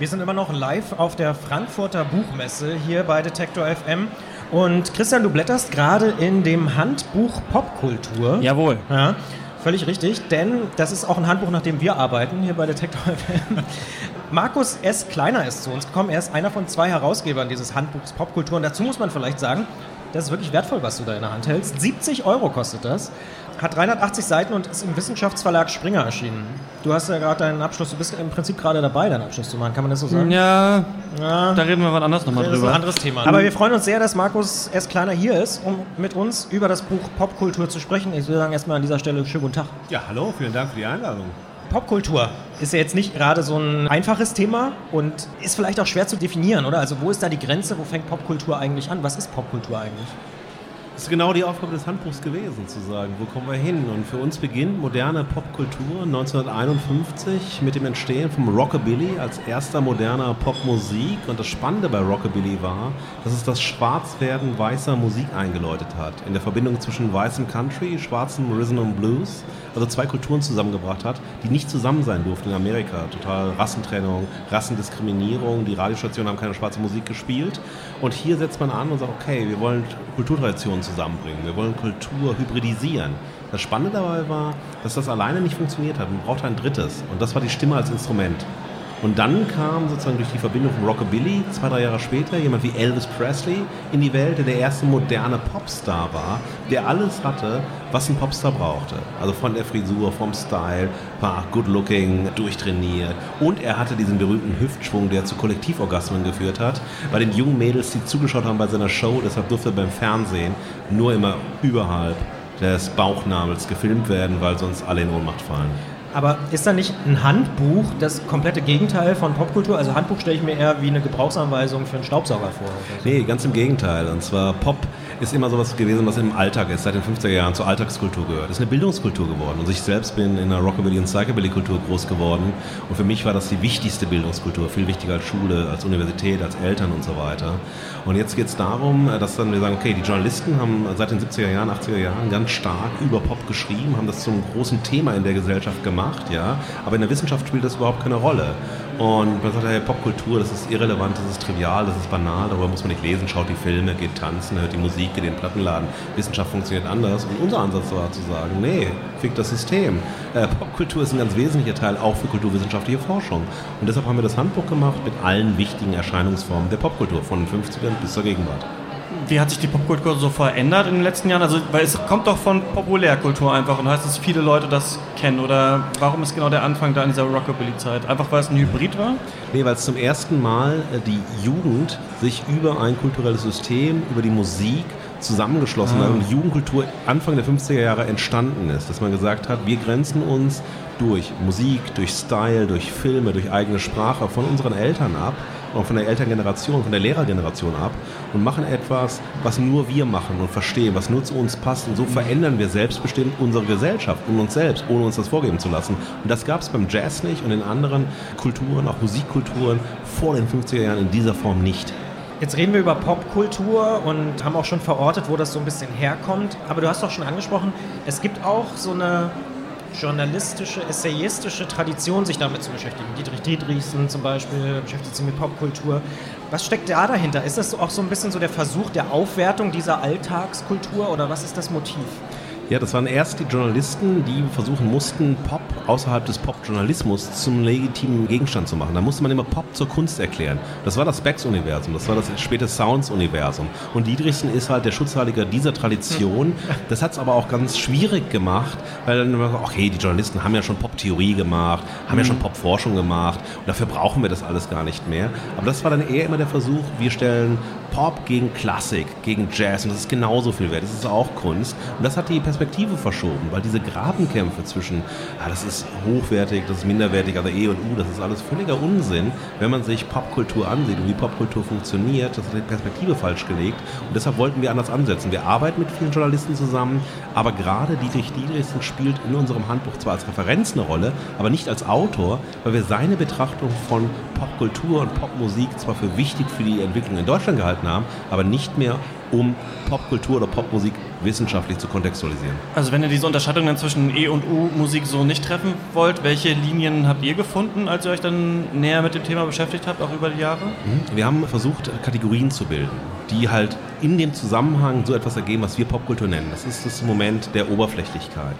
Wir sind immer noch live auf der Frankfurter Buchmesse hier bei Detektor FM. Und Christian, du blätterst gerade in dem Handbuch Popkultur. Jawohl. Ja, völlig richtig, denn das ist auch ein Handbuch, nach dem wir arbeiten hier bei Detektor FM. Markus S. Kleiner ist zu uns gekommen. Er ist einer von zwei Herausgebern dieses Handbuchs Popkultur. Und dazu muss man vielleicht sagen, das ist wirklich wertvoll, was du da in der Hand hältst. 70 Euro kostet das hat 380 Seiten und ist im Wissenschaftsverlag Springer erschienen. Du hast ja gerade deinen Abschluss, du bist im Prinzip gerade dabei, deinen Abschluss zu machen, kann man das so sagen? Ja, ja. da reden wir wann anders nochmal drüber. Das ist ein anderes Thema. Aber wir freuen uns sehr, dass Markus S. Kleiner hier ist, um mit uns über das Buch Popkultur zu sprechen. Ich würde sagen erstmal an dieser Stelle schönen guten Tag. Ja, hallo, vielen Dank für die Einladung. Popkultur ist ja jetzt nicht gerade so ein einfaches Thema und ist vielleicht auch schwer zu definieren, oder? Also wo ist da die Grenze, wo fängt Popkultur eigentlich an? Was ist Popkultur eigentlich? Das ist genau die Aufgabe des Handbuchs gewesen, zu sagen, wo kommen wir hin? Und für uns beginnt moderne Popkultur 1951 mit dem Entstehen vom Rockabilly als erster moderner Popmusik. Und das Spannende bei Rockabilly war, dass es das Schwarzwerden weißer Musik eingeläutet hat. In der Verbindung zwischen weißem Country, schwarzem Rhythm und Blues, also zwei Kulturen zusammengebracht hat, die nicht zusammen sein durften in Amerika. Total Rassentrennung, Rassendiskriminierung, die Radiostationen haben keine schwarze Musik gespielt. Und hier setzt man an und sagt, okay, wir wollen Kulturtraditionen zusammenbringen. Wir wollen Kultur hybridisieren. Das Spannende dabei war, dass das alleine nicht funktioniert hat. Man brauchte ein drittes. Und das war die Stimme als Instrument. Und dann kam sozusagen durch die Verbindung von Rockabilly zwei, drei Jahre später jemand wie Elvis Presley in die Welt, der der erste moderne Popstar war, der alles hatte, was ein Popstar brauchte. Also von der Frisur, vom Style, war good looking, durchtrainiert. Und er hatte diesen berühmten Hüftschwung, der zu Kollektivorgasmen geführt hat. Bei den jungen Mädels, die zugeschaut haben bei seiner Show, deshalb durfte er beim Fernsehen nur immer überhalb des Bauchnabels gefilmt werden, weil sonst alle in Ohnmacht fallen. Aber ist da nicht ein Handbuch das komplette Gegenteil von Popkultur? Also Handbuch stelle ich mir eher wie eine Gebrauchsanweisung für einen Staubsauger vor. Nee, ganz im Gegenteil. Und zwar Pop ist immer sowas gewesen, was im Alltag ist, seit den 50er Jahren zur Alltagskultur gehört. Es ist eine Bildungskultur geworden. Und ich selbst bin in einer Rockabilly- und Psychobilly-Kultur groß geworden. Und für mich war das die wichtigste Bildungskultur, viel wichtiger als Schule, als Universität, als Eltern und so weiter. Und jetzt geht es darum, dass dann wir sagen, okay, die Journalisten haben seit den 70er Jahren, 80er Jahren ganz stark über Pop geschrieben, haben das zum großen Thema in der Gesellschaft gemacht, ja. Aber in der Wissenschaft spielt das überhaupt keine Rolle. Und man sagt, hey, Popkultur, das ist irrelevant, das ist trivial, das ist banal, darüber muss man nicht lesen, schaut die Filme, geht tanzen, hört die Musik, geht in den Plattenladen. Wissenschaft funktioniert anders. Und unser Ansatz war zu sagen, nee, fick das System. Äh, Popkultur ist ein ganz wesentlicher Teil auch für kulturwissenschaftliche Forschung. Und deshalb haben wir das Handbuch gemacht mit allen wichtigen Erscheinungsformen der Popkultur, von den 50ern bis zur Gegenwart wie hat sich die Popkultur so verändert in den letzten Jahren? Also, weil es kommt doch von Populärkultur einfach und heißt, dass viele Leute das kennen. Oder warum ist genau der Anfang da in dieser Rockabilly-Zeit? Einfach weil es ein Hybrid war? Nee, weil es zum ersten Mal äh, die Jugend sich über ein kulturelles System, über die Musik zusammengeschlossen ah. hat und die Jugendkultur Anfang der 50er Jahre entstanden ist. Dass man gesagt hat, wir grenzen uns durch Musik, durch Style, durch Filme, durch eigene Sprache von unseren Eltern ab und von der Elterngeneration, von der Lehrergeneration ab und machen etwas, was nur wir machen und verstehen, was nur zu uns passt. Und so verändern wir selbstbestimmt unsere Gesellschaft und uns selbst, ohne uns das vorgeben zu lassen. Und das gab es beim Jazz nicht und in anderen Kulturen, auch Musikkulturen, vor den 50er Jahren in dieser Form nicht. Jetzt reden wir über Popkultur und haben auch schon verortet, wo das so ein bisschen herkommt. Aber du hast doch schon angesprochen, es gibt auch so eine journalistische, essayistische Tradition, sich damit zu beschäftigen. Dietrich Dietrichsen zum Beispiel beschäftigt sich mit Popkultur. Was steckt da dahinter? Ist das auch so ein bisschen so der Versuch der Aufwertung dieser Alltagskultur oder was ist das Motiv? Ja, das waren erst die Journalisten, die versuchen mussten, Pop außerhalb des Pop-Journalismus zum legitimen Gegenstand zu machen. Da musste man immer Pop zur Kunst erklären. Das war das Specs-Universum, das war das späte Sounds-Universum. Und Dietrichsen ist halt der Schutzheiliger dieser Tradition. Das hat es aber auch ganz schwierig gemacht, weil dann immer, okay, die Journalisten haben ja schon Pop-Theorie gemacht, haben ja schon mhm. Pop-Forschung gemacht und dafür brauchen wir das alles gar nicht mehr. Aber das war dann eher immer der Versuch, wir stellen Pop gegen Klassik, gegen Jazz und das ist genauso viel wert. Das ist auch Kunst. Und das hat die Perspektive verschoben, weil diese Grabenkämpfe zwischen, ah, das ist hochwertig, das ist minderwertig, also E und U, das ist alles völliger Unsinn, wenn man sich Popkultur ansieht und wie Popkultur funktioniert. Das hat die Perspektive falsch gelegt. Und deshalb wollten wir anders ansetzen. Wir arbeiten mit vielen Journalisten zusammen, aber gerade Dietrich Dietrichsen spielt in unserem Handbuch zwar als Referenz eine Rolle, aber nicht als Autor, weil wir seine Betrachtung von Popkultur und Popmusik zwar für wichtig für die Entwicklung in Deutschland gehalten haben, aber nicht mehr um Popkultur oder Popmusik wissenschaftlich zu kontextualisieren. Also wenn ihr diese Unterscheidung dann zwischen E und U-Musik so nicht treffen wollt, welche Linien habt ihr gefunden, als ihr euch dann näher mit dem Thema beschäftigt habt, auch über die Jahre? Mhm. Wir haben versucht, Kategorien zu bilden, die halt in dem Zusammenhang so etwas ergeben, was wir Popkultur nennen. Das ist das Moment der Oberflächlichkeit,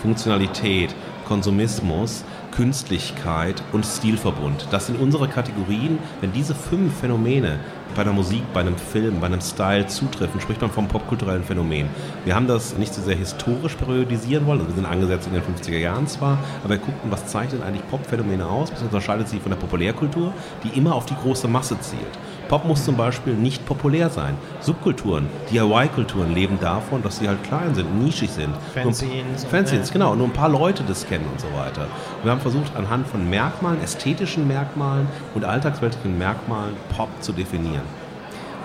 Funktionalität, Konsumismus, Künstlichkeit und Stilverbund. Das sind unsere Kategorien. Wenn diese fünf Phänomene bei einer Musik, bei einem Film, bei einem Style zutreffen, spricht man vom popkulturellen Phänomen. Wir haben das nicht so sehr historisch periodisieren wollen, also wir sind angesetzt in den 50er Jahren zwar, aber wir guckten, was zeichnet eigentlich Popphänomene aus, was unterscheidet sich von der Populärkultur, die immer auf die große Masse zielt. Pop muss zum Beispiel nicht populär sein. Subkulturen, DIY-Kulturen leben davon, dass sie halt klein sind, nischig sind. Fanzines. Fanzines, genau. Nur ein paar Leute das kennen und so weiter. Wir haben versucht, anhand von Merkmalen, ästhetischen Merkmalen und alltagsweltlichen Merkmalen Pop zu definieren.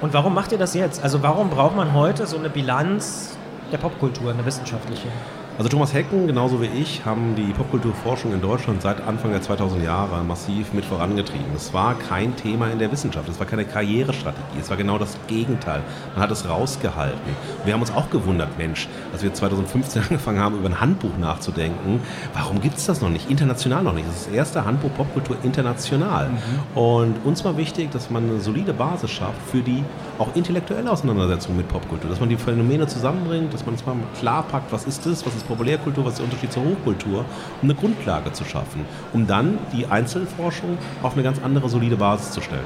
Und warum macht ihr das jetzt? Also warum braucht man heute so eine Bilanz der Popkultur, eine wissenschaftliche? Also Thomas Hecken, genauso wie ich, haben die Popkulturforschung in Deutschland seit Anfang der 2000 Jahre massiv mit vorangetrieben. Es war kein Thema in der Wissenschaft, es war keine Karrierestrategie, es war genau das Gegenteil. Man hat es rausgehalten. Wir haben uns auch gewundert, Mensch, als wir 2015 angefangen haben, über ein Handbuch nachzudenken, warum gibt es das noch nicht? International noch nicht. Das ist das erste Handbuch Popkultur international. Mhm. Und uns war wichtig, dass man eine solide Basis schafft für die auch intellektuelle Auseinandersetzung mit Popkultur, dass man die Phänomene zusammenbringt, dass man es mal klar packt, was ist das, was ist Populärkultur, was ist der Unterschied zur Hochkultur, um eine Grundlage zu schaffen, um dann die Einzelforschung auf eine ganz andere solide Basis zu stellen.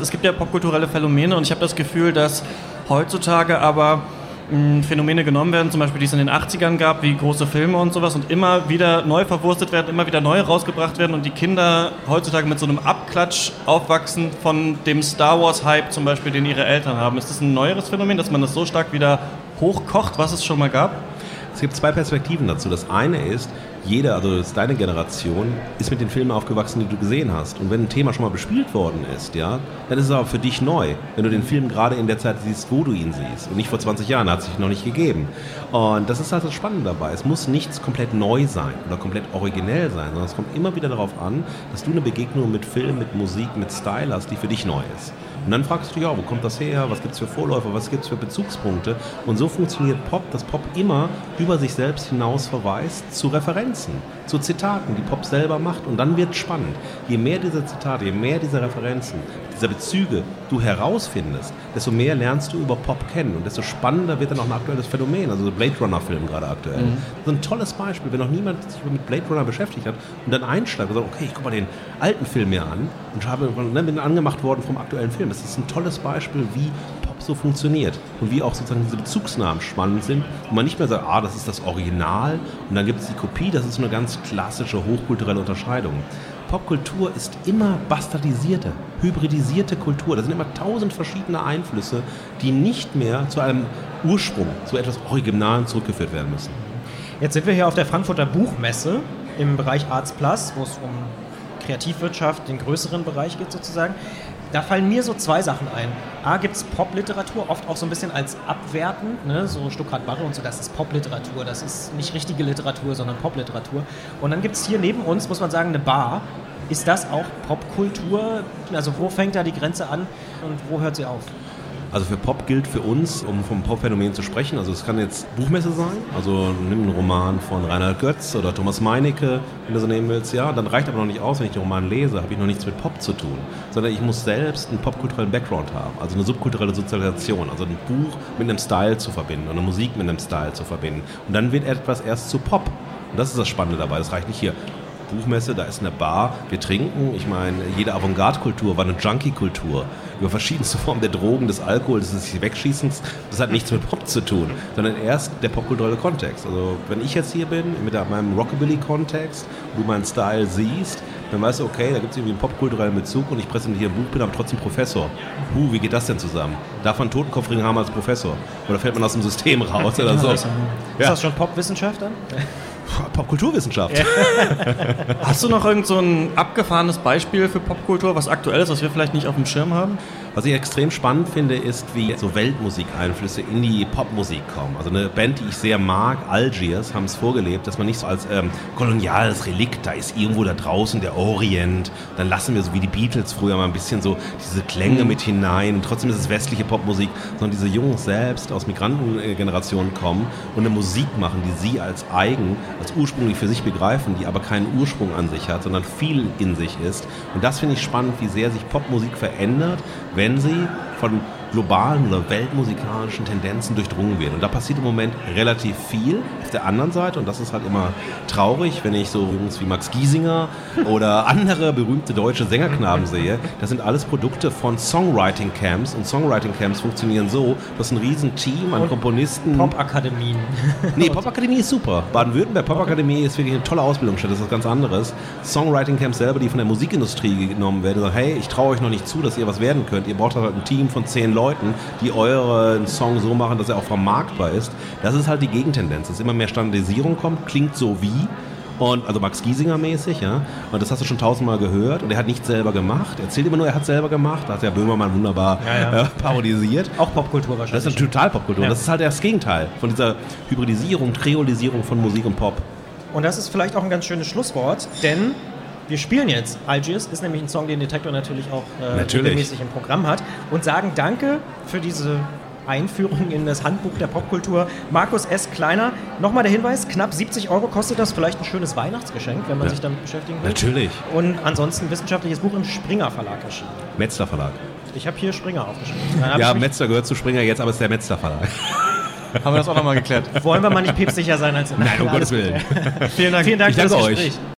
Es gibt ja popkulturelle Phänomene und ich habe das Gefühl, dass heutzutage aber Phänomene genommen werden, zum Beispiel die es in den 80ern gab, wie große Filme und sowas, und immer wieder neu verwurstet werden, immer wieder neu rausgebracht werden und die Kinder heutzutage mit so einem Abklatsch aufwachsen von dem Star Wars-Hype zum Beispiel, den ihre Eltern haben. Ist das ein neueres Phänomen, dass man das so stark wieder hochkocht, was es schon mal gab? Es gibt zwei Perspektiven dazu. Das eine ist, jeder, also ist deine Generation, ist mit den Filmen aufgewachsen, die du gesehen hast. Und wenn ein Thema schon mal bespielt worden ist, ja, dann ist es aber für dich neu. Wenn du den Film gerade in der Zeit siehst, wo du ihn siehst. Und nicht vor 20 Jahren, hat es sich noch nicht gegeben. Und das ist halt das Spannende dabei. Es muss nichts komplett neu sein oder komplett originell sein, sondern es kommt immer wieder darauf an, dass du eine Begegnung mit Film, mit Musik, mit Style hast, die für dich neu ist. Und dann fragst du dich auch, wo kommt das her? Was gibt es für Vorläufer? Was gibt es für Bezugspunkte? Und so funktioniert Pop, dass Pop immer über sich selbst hinaus verweist zu Referenzen, zu Zitaten, die Pop selber macht. Und dann wird es spannend. Je mehr diese Zitate, je mehr diese Referenzen, dieser Bezüge du herausfindest, desto mehr lernst du über Pop kennen und desto spannender wird dann auch ein aktuelles Phänomen. Also Blade Runner Film gerade aktuell. Mhm. Das ist ein tolles Beispiel, wenn noch niemand sich mit Blade Runner beschäftigt hat und dann einsteigt und sagt, okay, ich gucke mal den alten Film mir an und habe, ne, bin angemacht worden vom aktuellen Film. Das ist ein tolles Beispiel, wie so funktioniert und wie auch sozusagen diese Bezugsnamen spannend sind und man nicht mehr sagt, ah, das ist das Original und dann gibt es die Kopie, das ist eine ganz klassische hochkulturelle Unterscheidung. Popkultur ist immer bastardisierte, hybridisierte Kultur. Da sind immer tausend verschiedene Einflüsse, die nicht mehr zu einem Ursprung, zu etwas Originalen zurückgeführt werden müssen. Jetzt sind wir hier auf der Frankfurter Buchmesse im Bereich Arts Plus, wo es um Kreativwirtschaft, den größeren Bereich geht sozusagen. Da fallen mir so zwei Sachen ein. A, gibt es Popliteratur, oft auch so ein bisschen als abwertend, ne? so Stuckrad Barre und so, das ist Popliteratur, das ist nicht richtige Literatur, sondern Popliteratur. Und dann gibt es hier neben uns, muss man sagen, eine Bar. Ist das auch Popkultur? Also wo fängt da die Grenze an und wo hört sie auf? Also für Pop gilt für uns, um vom Pop-Phänomen zu sprechen, also es kann jetzt Buchmesse sein, also nimm einen Roman von Reinhard Götz oder Thomas Meinecke, wenn du so nehmen willst, ja, dann reicht aber noch nicht aus, wenn ich den Roman lese, habe ich noch nichts mit Pop zu tun, sondern ich muss selbst einen popkulturellen Background haben, also eine subkulturelle Sozialisation, also ein Buch mit einem Style zu verbinden oder eine Musik mit einem Style zu verbinden und dann wird etwas erst zu Pop. Und das ist das Spannende dabei. Das reicht nicht hier. Buchmesse, da ist eine Bar, wir trinken. Ich meine, jede Avantgarde-Kultur war eine Junkie-Kultur. Über verschiedenste Formen der Drogen, des Alkohols, des Wegschießens. Das hat nichts mit Pop zu tun, sondern erst der popkulturelle Kontext. Also, wenn ich jetzt hier bin, mit meinem Rockabilly-Kontext, du meinen Style siehst, dann weißt du, okay, da gibt es irgendwie einen popkulturellen Bezug und ich präsentiere ein Buch, bin aber trotzdem Professor. Huh, wie geht das denn zusammen? Darf man Totenkopfring haben als Professor? Oder fällt man aus dem System raus oder so? Ist das schon Popwissenschaft dann? Popkulturwissenschaft. Hast du noch irgend so ein abgefahrenes Beispiel für Popkultur, was aktuell ist, was wir vielleicht nicht auf dem Schirm haben? Was ich extrem spannend finde, ist, wie so Weltmusikeinflüsse in die Popmusik kommen. Also eine Band, die ich sehr mag, Algiers, haben es vorgelebt, dass man nicht so als ähm, koloniales Relikt, da ist irgendwo da draußen der Orient, dann lassen wir so wie die Beatles früher mal ein bisschen so diese Klänge mit hinein und trotzdem ist es westliche Popmusik, sondern diese Jungs selbst aus Migrantengenerationen kommen und eine Musik machen, die sie als eigen, als ursprünglich für sich begreifen, die aber keinen Ursprung an sich hat, sondern viel in sich ist. Und das finde ich spannend, wie sehr sich Popmusik verändert, wenn sie von globalen oder weltmusikalischen Tendenzen durchdrungen wird. Und da passiert im Moment relativ viel auf der anderen Seite und das ist halt immer traurig, wenn ich so Jungs wie Max Giesinger oder andere berühmte deutsche Sängerknaben sehe. Das sind alles Produkte von Songwriting-Camps und Songwriting-Camps funktionieren so, dass ein Riesenteam an Und Komponisten... Popakademien. Nee, Popakademie ist super. Baden-Württemberg Popakademie ist wirklich eine tolle Ausbildungsstätte, das ist was ganz anderes. Songwriting Camps selber, die von der Musikindustrie genommen werden, sagen, hey, ich traue euch noch nicht zu, dass ihr was werden könnt. Ihr braucht halt ein Team von zehn Leuten, die euren Song so machen, dass er auch vermarktbar ist. Das ist halt die Gegentendenz, dass immer mehr Standardisierung kommt, klingt so wie. Und, also Max Giesinger mäßig, ja. Und das hast du schon tausendmal gehört. Und er hat nichts selber gemacht. Er erzählt immer nur, er hat selber gemacht. Da hat ja Böhmermann wunderbar Ja, ja. Äh, parodisiert. Auch Popkultur Das wahrscheinlich. ist eine total Popkultur. Ja. Das ist halt das Gegenteil von dieser Hybridisierung, Kreolisierung von Musik und Pop. Und das ist vielleicht auch ein ganz schönes Schlusswort, denn wir spielen jetzt. Algiers ist nämlich ein Song, den Detektor natürlich auch äh, Natürlich. regelmäßig im Programm hat. Und sagen Danke für diese Einführung in das Handbuch der Popkultur. Markus S. Kleiner. Nochmal der Hinweis, knapp 70 Euro kostet das. Vielleicht ein schönes Weihnachtsgeschenk, wenn man Ja. sich damit beschäftigen will. Natürlich. Und ansonsten wissenschaftliches Buch im Springer Verlag erschienen. Metzler Verlag. Ich habe hier Springer aufgeschrieben. Ja, Metzler gehört zu Springer jetzt, aber es ist der Metzler Verlag. Haben wir das auch nochmal geklärt. wollen wir mal nicht päpstlicher sein als Nein, um Gottes. Willen. Vielen Dank, Vielen Dank Ich für das euch. Gespräch.